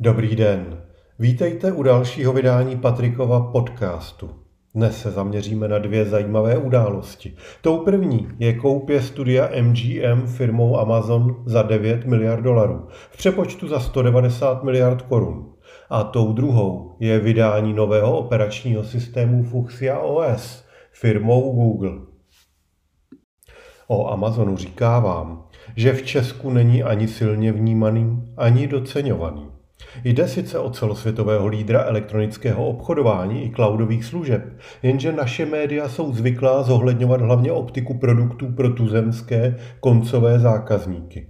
Dobrý den. Vítejte u dalšího vydání Patrikova podcastu. Dnes se zaměříme na dvě zajímavé události. Tou první je koupě studia MGM firmou Amazon za 9 miliard dolarů, v přepočtu za 190 miliard korun. A tou druhou je vydání nového operačního systému Fuchsia OS firmou Google. O Amazonu říká vám, že v Česku není ani silně vnímaný, ani doceňovaný. Jde sice o celosvětového lídra elektronického obchodování i cloudových služeb, jenže naše média jsou zvyklá zohledňovat hlavně optiku produktů pro tuzemské koncové zákazníky.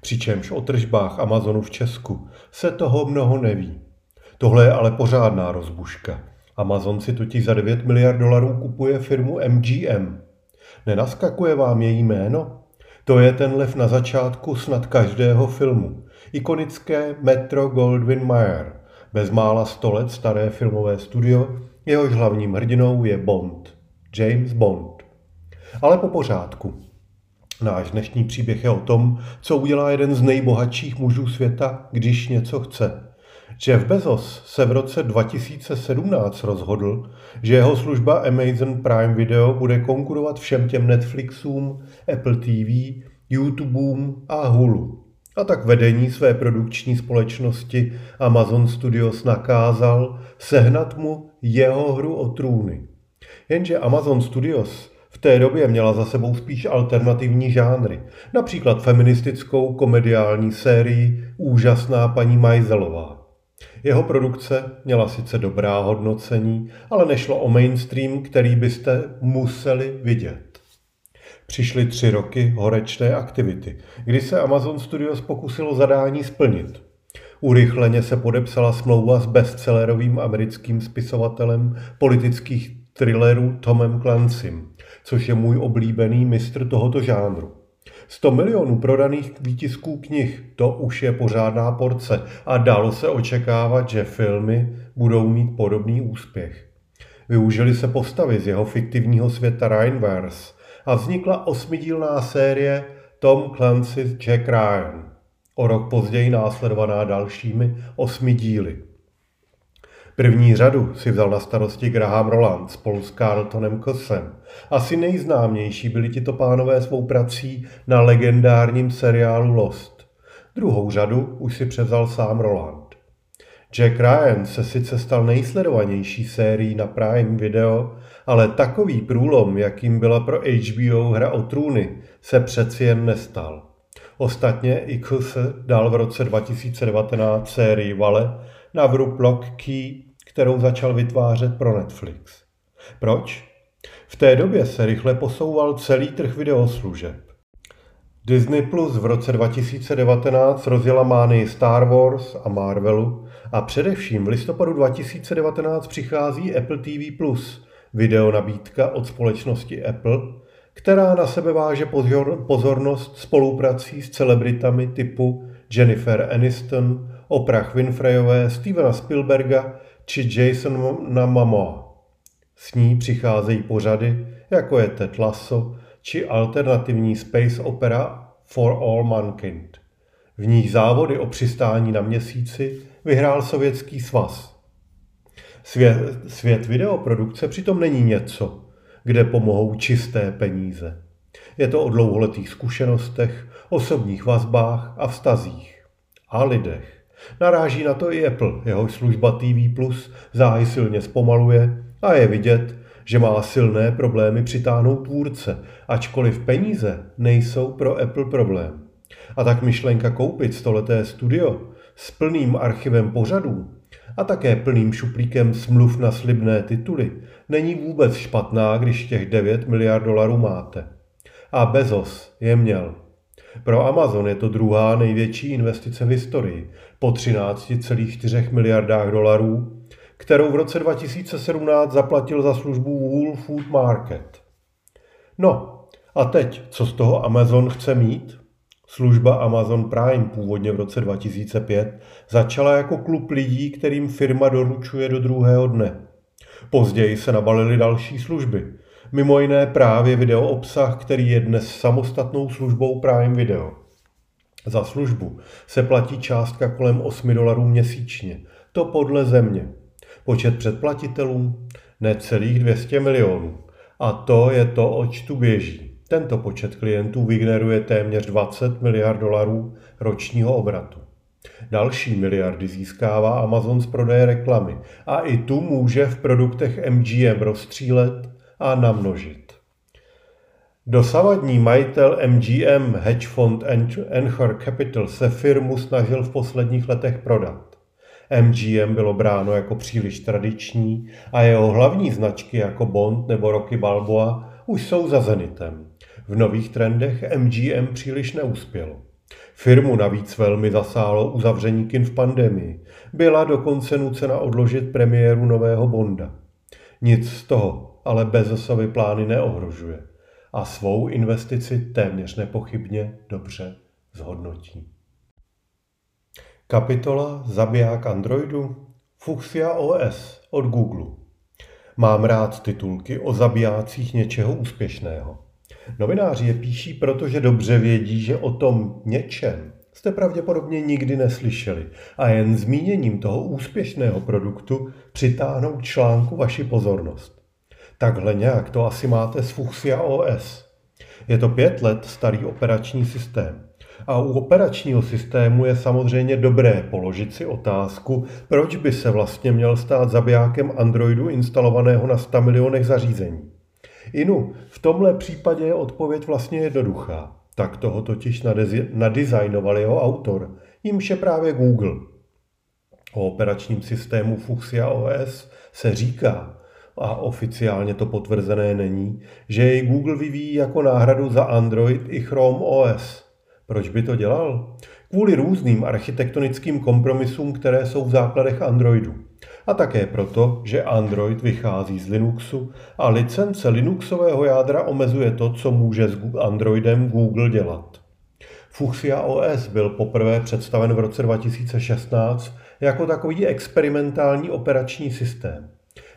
Přičemž o tržbách Amazonu v Česku se toho mnoho neví. Tohle je ale pořádná rozbuška. Amazon si totiž za 9 miliard dolarů kupuje firmu MGM. Nenaskakuje vám její jméno? To je ten lev na začátku snad každého filmu. Ikonické Metro Goldwyn Mayer, bezmála 100 let staré filmové studio, jehož hlavním hrdinou je Bond, James Bond. Ale po pořádku. Náš dnešní příběh je o tom, co udělá jeden z nejbohatších mužů světa, když něco chce. Jeff Bezos se v roce 2017 rozhodl, že jeho služba Amazon Prime Video bude konkurovat všem těm Netflixům, Apple TV, YouTubeům a Hulu. A tak vedení své produkční společnosti Amazon Studios nakázal sehnat mu jeho hru o trůny. Jenže Amazon Studios v té době měla za sebou spíš alternativní žánry, například feministickou komediální sérii Úžasná paní Majzelová. Jeho produkce měla sice dobrá hodnocení, ale nešlo o mainstream, který byste museli vidět. Přišly tři roky horečné aktivity, kdy se Amazon Studios pokusilo zadání splnit. Urychleně se podepsala smlouva s bestsellerovým americkým spisovatelem politických thrillerů Tomem Clancym, což je můj oblíbený mistr tohoto žánru. 100 milionů prodaných výtisků knih, to už je pořádná porce a dalo se očekávat, že filmy budou mít podobný úspěch. Využili se postavy z jeho fiktivního světa Rhineverse a vznikla osmidílná série Tom Clancy's Jack Ryan, o rok později následovaná dalšími osmi díly. První řadu si vzal na starosti Graham Roland spolu s Carltonem Kosem. Asi nejznámější byli tito pánové svou prací na legendárním seriálu Lost. Druhou řadu už si převzal sám Roland. Jack Ryan se sice stal nejsledovanější sérií na Prime Video, ale takový průlom, jakým byla pro HBO hra o trůny, se přeci jen nestal. Ostatně X dal v roce 2019 sérii Vale na vrub Lock Key kterou začal vytvářet pro Netflix. Proč? V té době se rychle posouval celý trh videoslužeb. Disney Plus v roce 2019 rozjela mány Star Wars a Marvelu a především v listopadu 2019 přichází Apple TV Plus, videonabídka od společnosti Apple, která na sebe váže pozornost spoluprací s celebritami typu Jennifer Aniston, Oprah Winfreyové, Stevena Spielberga či Jason na Momoa. S ní přicházejí pořady, jako je Ted Lasso, či alternativní space opera For All Mankind. V ní závody o přistání na měsíci vyhrál Sovětský svaz. Svět, svět videoprodukce přitom není něco, kde pomohou čisté peníze. Je to o dlouholetých zkušenostech, osobních vazbách a vztazích. A lidech. Naráží na to i Apple, jeho služba TV Plus záhy silně zpomaluje a je vidět, že má silné problémy přitáhnout tvůrce, ačkoliv peníze nejsou pro Apple problém. A tak myšlenka koupit stoleté studio s plným archivem pořadů a také plným šuplíkem smluv na slibné tituly není vůbec špatná, když těch 9 miliard dolarů máte. A Bezos je měl. Pro Amazon je to druhá největší investice v historii, po 13,4 miliardách dolarů, kterou v roce 2017 zaplatil za službu Whole Food Market. No, a teď, co z toho Amazon chce mít? Služba Amazon Prime původně v roce 2005 začala jako klub lidí, kterým firma doručuje do druhého dne. Později se nabalily další služby, mimo jiné právě video obsah, který je dnes samostatnou službou Prime Video. Za službu se platí částka kolem 8 dolarů měsíčně. To podle země. Počet předplatitelů? Necelých 200 milionů. A to je to, oč tu běží. Tento počet klientů vygeneruje téměř 20 miliard dolarů ročního obratu. Další miliardy získává Amazon z prodeje reklamy a i tu může v produktech MGM rozstřílet a namnožit. Dosavadní majitel MGM hedge fund Anchor Capital se firmu snažil v posledních letech prodat. MGM bylo bráno jako příliš tradiční a jeho hlavní značky jako Bond nebo Rocky Balboa už jsou za zenitem. V nových trendech MGM příliš neuspělo. Firmu navíc velmi zasálo uzavření kin v pandemii. Byla dokonce nucena odložit premiéru nového Bonda. Nic z toho ale Bezosovy plány neohrožuje a svou investici téměř nepochybně dobře zhodnotí. Kapitola Zabiják Androidu Fuchsia OS od Google. Mám rád titulky o zabijácích něčeho úspěšného. Novináři je píší, protože dobře vědí, že o tom něčem jste pravděpodobně nikdy neslyšeli a jen zmíněním toho úspěšného produktu přitáhnou článku vaši pozornost. Takhle nějak to asi máte s Fuchsia OS. Je to pět let starý operační systém. A u operačního systému je samozřejmě dobré položit si otázku, proč by se vlastně měl stát zabijákem Androidu instalovaného na 100 milionech zařízení. Inu, v tomhle případě je odpověď vlastně jednoduchá. Tak toho totiž nadizajnoval jeho autor, jímž je právě Google. O operačním systému Fuchsia OS se říká, a oficiálně to potvrzené není, že jej Google vyvíjí jako náhradu za Android i Chrome OS. Proč by to dělal? Kvůli různým architektonickým kompromisům, které jsou v základech Androidu. A také proto, že Android vychází z Linuxu a licence Linuxového jádra omezuje to, co může s Androidem Google dělat. Fuchsia OS byl poprvé představen v roce 2016 jako takový experimentální operační systém.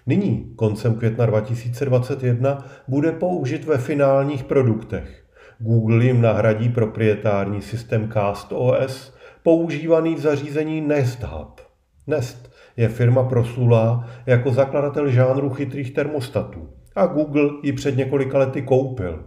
Nyní, koncem května 2021, bude použit ve finálních produktech. Google jim nahradí proprietární systém Cast OS, používaný v zařízení Nest Hub. Nest je firma proslulá jako zakladatel žánru chytrých termostatů a Google ji před několika lety koupil.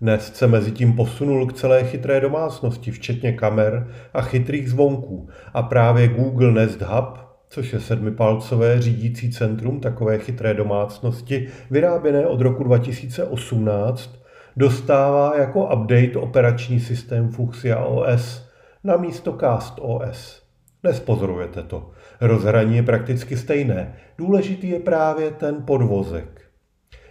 Nest se mezi tím posunul k celé chytré domácnosti, včetně kamer a chytrých zvonků a právě Google Nest Hub což je sedmipalcové řídící centrum takové chytré domácnosti, vyráběné od roku 2018, dostává jako update operační systém Fuchsia OS na místo Cast OS. Nespozorujete to. Rozhraní je prakticky stejné. Důležitý je právě ten podvozek.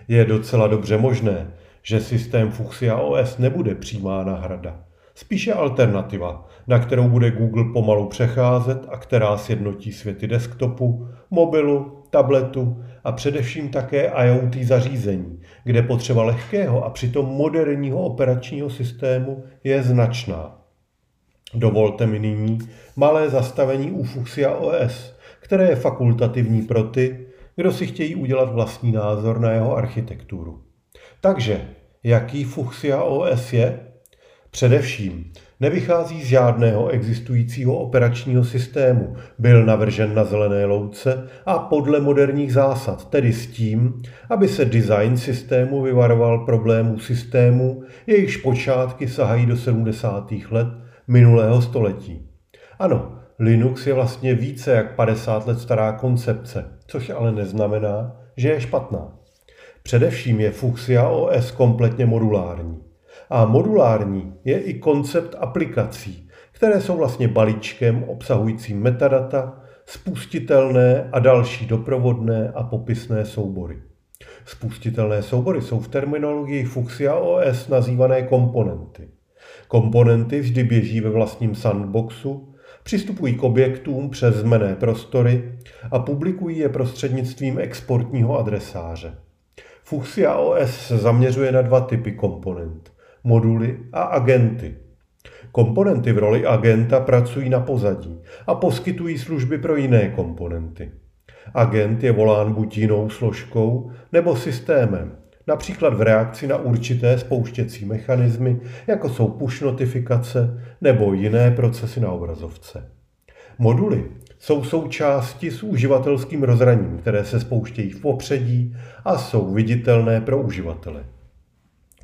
Je docela dobře možné, že systém Fuchsia OS nebude přímá náhrada. Spíše alternativa, na kterou bude Google pomalu přecházet a která sjednotí světy desktopu, mobilu, tabletu a především také IoT zařízení, kde potřeba lehkého a přitom moderního operačního systému je značná. Dovolte mi nyní malé zastavení u Fuchsia OS, které je fakultativní pro ty, kdo si chtějí udělat vlastní názor na jeho architekturu. Takže, jaký Fuchsia OS je? Především nevychází z žádného existujícího operačního systému, byl navržen na zelené louce a podle moderních zásad, tedy s tím, aby se design systému vyvaroval problémů systému, jejichž počátky sahají do 70. let minulého století. Ano, Linux je vlastně více jak 50 let stará koncepce, což ale neznamená, že je špatná. Především je Fuchsia OS kompletně modulární. A modulární je i koncept aplikací, které jsou vlastně balíčkem obsahujícím metadata, spustitelné a další doprovodné a popisné soubory. Spustitelné soubory jsou v terminologii Fuchsia OS nazývané komponenty. Komponenty vždy běží ve vlastním sandboxu, přistupují k objektům přes zmené prostory a publikují je prostřednictvím exportního adresáře. Fuchsia OS se zaměřuje na dva typy komponent moduly a agenty. Komponenty v roli agenta pracují na pozadí a poskytují služby pro jiné komponenty. Agent je volán buď jinou složkou nebo systémem, například v reakci na určité spouštěcí mechanismy, jako jsou push notifikace nebo jiné procesy na obrazovce. Moduly jsou součásti s uživatelským rozhraním, které se spouštějí v popředí a jsou viditelné pro uživatele.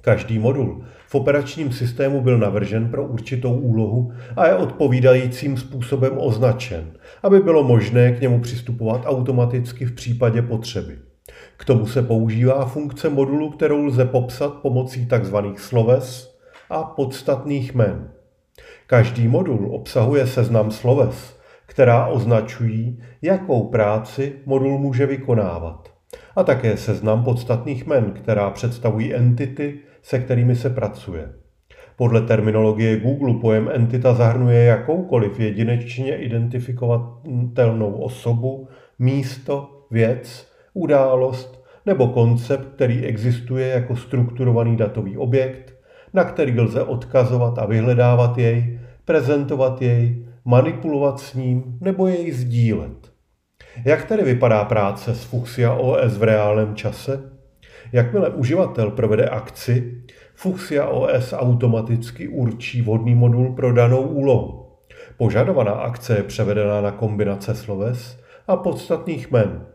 Každý modul v operačním systému byl navržen pro určitou úlohu a je odpovídajícím způsobem označen, aby bylo možné k němu přistupovat automaticky v případě potřeby. K tomu se používá funkce modulu, kterou lze popsat pomocí tzv. sloves a podstatných jmen. Každý modul obsahuje seznam sloves, která označují, jakou práci modul může vykonávat. A také seznam podstatných men, která představují entity, se kterými se pracuje. Podle terminologie Google pojem entita zahrnuje jakoukoliv jedinečně identifikovatelnou osobu, místo, věc, událost nebo koncept, který existuje jako strukturovaný datový objekt, na který lze odkazovat a vyhledávat jej, prezentovat jej, manipulovat s ním nebo jej sdílet. Jak tedy vypadá práce s Fuchsia OS v reálném čase? Jakmile uživatel provede akci, Fuchsia OS automaticky určí vhodný modul pro danou úlohu. Požadovaná akce je převedená na kombinace sloves a podstatných men.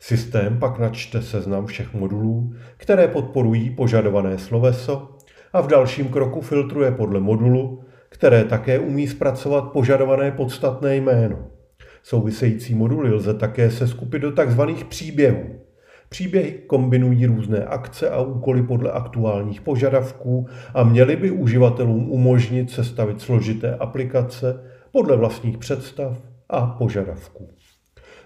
Systém pak načte seznam všech modulů, které podporují požadované sloveso a v dalším kroku filtruje podle modulu, které také umí zpracovat požadované podstatné jméno. Související moduly lze také seskupit do tzv. příběhů. Příběhy kombinují různé akce a úkoly podle aktuálních požadavků a měly by uživatelům umožnit sestavit složité aplikace podle vlastních představ a požadavků.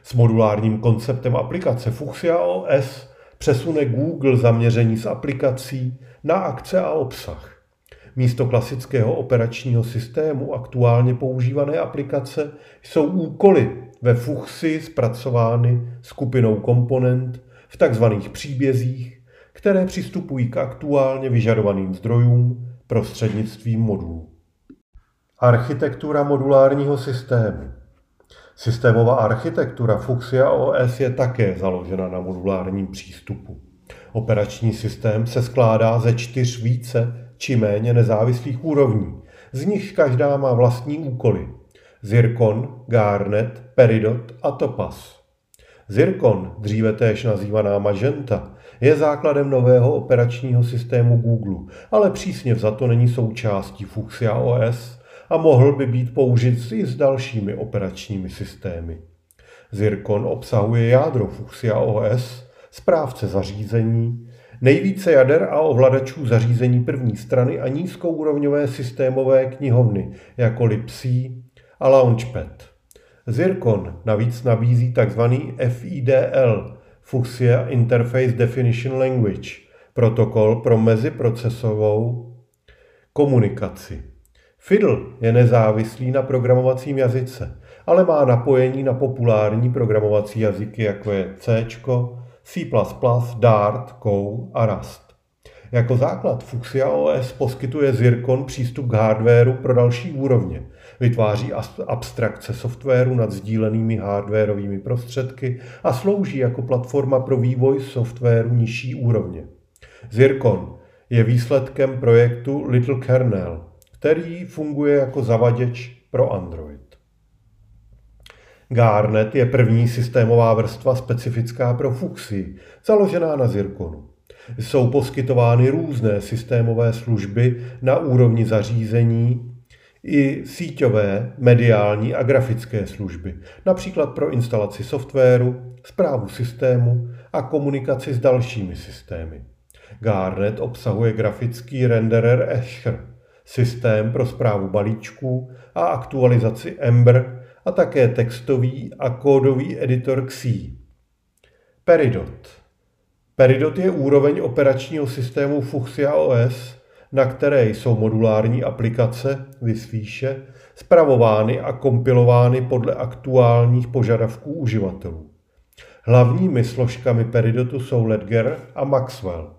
S modulárním konceptem aplikace Fuchsia OS přesune Google zaměření z aplikací na akce a obsah. Místo klasického operačního systému aktuálně používané aplikace jsou úkoly ve Fuchsi zpracovány skupinou komponent v tzv. příbězích, které přistupují k aktuálně vyžadovaným zdrojům prostřednictvím modulů. Architektura modulárního systému Systémová architektura Fuchsia OS je také založena na modulárním přístupu. Operační systém se skládá ze čtyř více či méně nezávislých úrovní, z nich každá má vlastní úkoly. Zircon, Garnet, Peridot a Topaz. Zircon, dříve též nazývaná Magenta, je základem nového operačního systému Google, ale přísně vzato není součástí Fuchsia OS a mohl by být použit i s dalšími operačními systémy. Zircon obsahuje jádro Fuchsia OS, správce zařízení, nejvíce jader a ovladačů zařízení první strany a nízkourovňové systémové knihovny jako Lipsy a Launchpad. Zircon navíc nabízí tzv. FIDL, Fuchsia Interface Definition Language, protokol pro meziprocesovou komunikaci. Fiddle je nezávislý na programovacím jazyce, ale má napojení na populární programovací jazyky, jako je C, C++, Dart, Go a Rust. Jako základ Fuchsia OS poskytuje Zircon přístup k hardwareu pro další úrovně. Vytváří abstrakce softwaru nad sdílenými hardwareovými prostředky a slouží jako platforma pro vývoj softwaru nižší úrovně. Zircon je výsledkem projektu Little Kernel, který funguje jako zavaděč pro Android. Garnet je první systémová vrstva specifická pro Fuxi, založená na Zirconu. Jsou poskytovány různé systémové služby na úrovni zařízení i síťové, mediální a grafické služby, například pro instalaci softwaru, zprávu systému a komunikaci s dalšími systémy. Garnet obsahuje grafický renderer Escher, systém pro zprávu balíčků a aktualizaci Ember a také textový a kódový editor Xi. Peridot. Peridot je úroveň operačního systému Fuchsia OS, na které jsou modulární aplikace, vysvýše, spravovány a kompilovány podle aktuálních požadavků uživatelů. Hlavními složkami Peridotu jsou Ledger a Maxwell.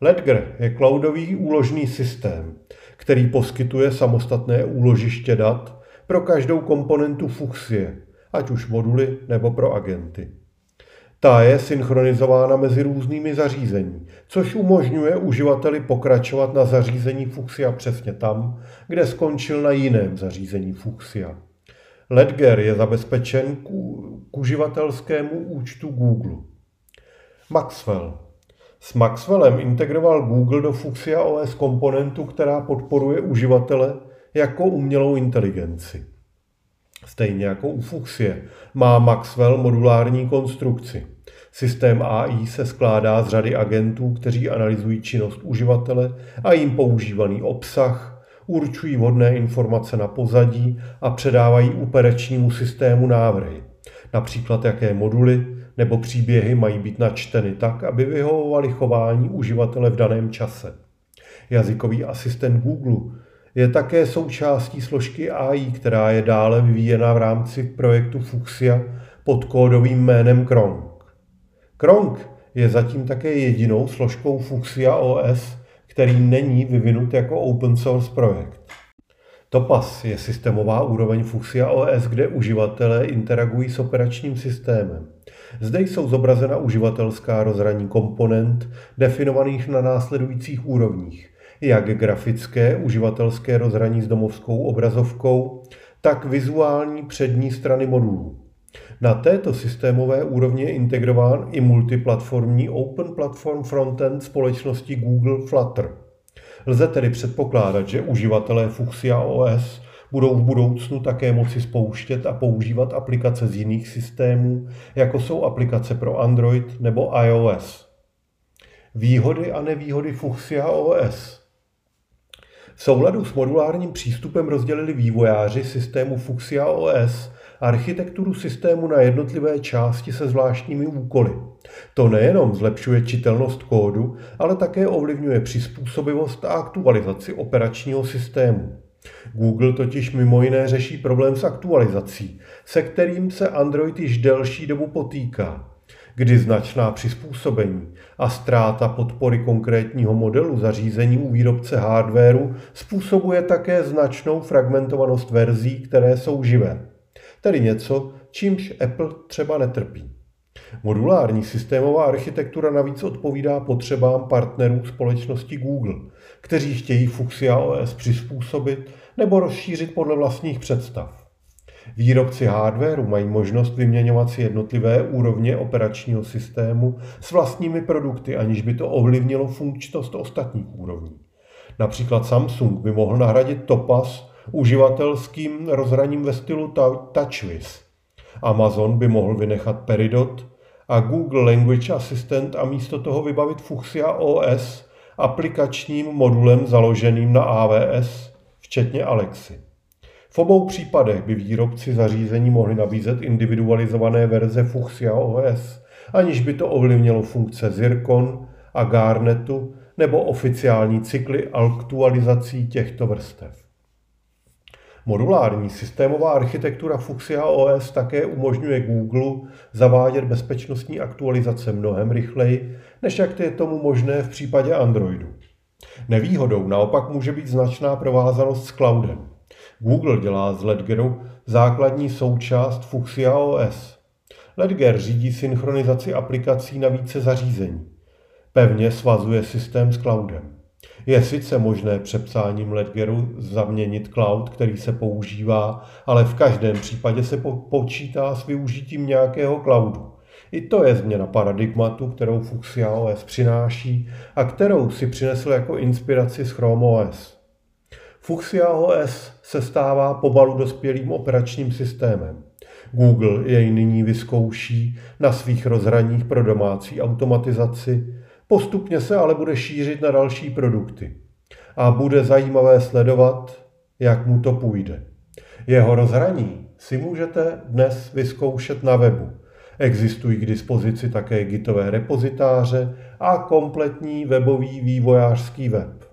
Ledger je cloudový úložný systém, který poskytuje samostatné úložiště dat pro každou komponentu Fuchsie, ať už moduly nebo pro agenty. Ta je synchronizována mezi různými zařízení, což umožňuje uživateli pokračovat na zařízení Fuchsia přesně tam, kde skončil na jiném zařízení Fuchsia. Ledger je zabezpečen k uživatelskému účtu Google. Maxwell. S Maxwellem integroval Google do Fuchsia OS komponentu, která podporuje uživatele jako umělou inteligenci. Stejně jako u Fuchsie má Maxwell modulární konstrukci. Systém AI se skládá z řady agentů, kteří analyzují činnost uživatele a jim používaný obsah, určují vhodné informace na pozadí a předávají operačnímu systému návrhy. Například jaké moduly nebo příběhy mají být načteny tak, aby vyhovovaly chování uživatele v daném čase. Jazykový asistent Google je také součástí složky AI, která je dále vyvíjena v rámci projektu Fuchsia pod kódovým jménem Krong. Krong je zatím také jedinou složkou Fuchsia OS, který není vyvinut jako open source projekt. Topaz je systémová úroveň Fuchsia OS, kde uživatelé interagují s operačním systémem. Zde jsou zobrazena uživatelská rozhraní komponent, definovaných na následujících úrovních, jak grafické uživatelské rozhraní s domovskou obrazovkou, tak vizuální přední strany modulů. Na této systémové úrovni je integrován i multiplatformní Open Platform Frontend společnosti Google Flutter. Lze tedy předpokládat, že uživatelé Fuchsia OS budou v budoucnu také moci spouštět a používat aplikace z jiných systémů, jako jsou aplikace pro Android nebo iOS. Výhody a nevýhody Fuchsia OS v souladu s modulárním přístupem rozdělili vývojáři systému Fuchsia OS architekturu systému na jednotlivé části se zvláštními úkoly. To nejenom zlepšuje čitelnost kódu, ale také ovlivňuje přizpůsobivost a aktualizaci operačního systému. Google totiž mimo jiné řeší problém s aktualizací, se kterým se Android již delší dobu potýká kdy značná přizpůsobení a ztráta podpory konkrétního modelu zařízení u výrobce hardwareu způsobuje také značnou fragmentovanost verzí, které jsou živé. Tedy něco, čímž Apple třeba netrpí. Modulární systémová architektura navíc odpovídá potřebám partnerů společnosti Google, kteří chtějí Fuchsia OS přizpůsobit nebo rozšířit podle vlastních představ. Výrobci hardwareu mají možnost vyměňovat si jednotlivé úrovně operačního systému s vlastními produkty, aniž by to ovlivnilo funkčnost ostatních úrovní. Například Samsung by mohl nahradit Topaz uživatelským rozhraním ve stylu TouchWiz. Amazon by mohl vynechat Peridot a Google Language Assistant a místo toho vybavit Fuchsia OS aplikačním modulem založeným na AWS, včetně Alexy. V obou případech by výrobci zařízení mohli nabízet individualizované verze Fuchsia OS, aniž by to ovlivnilo funkce Zircon a Garnetu nebo oficiální cykly aktualizací těchto vrstev. Modulární systémová architektura Fuchsia OS také umožňuje Google zavádět bezpečnostní aktualizace mnohem rychleji, než jak to je tomu možné v případě Androidu. Nevýhodou naopak může být značná provázanost s cloudem. Google dělá z Ledgeru základní součást Fuchsia OS. Ledger řídí synchronizaci aplikací na více zařízení. Pevně svazuje systém s cloudem. Je sice možné přepsáním Ledgeru zaměnit cloud, který se používá, ale v každém případě se počítá s využitím nějakého cloudu. I to je změna paradigmatu, kterou Fuchsia OS přináší a kterou si přinesl jako inspiraci z Chrome OS. Fuchsia OS se stává pomalu dospělým operačním systémem. Google jej nyní vyzkouší na svých rozhraních pro domácí automatizaci, postupně se ale bude šířit na další produkty. A bude zajímavé sledovat, jak mu to půjde. Jeho rozhraní si můžete dnes vyzkoušet na webu. Existují k dispozici také gitové repozitáře a kompletní webový vývojářský web.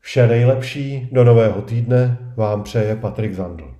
Vše nejlepší do nového týdne vám přeje Patrik Zandl.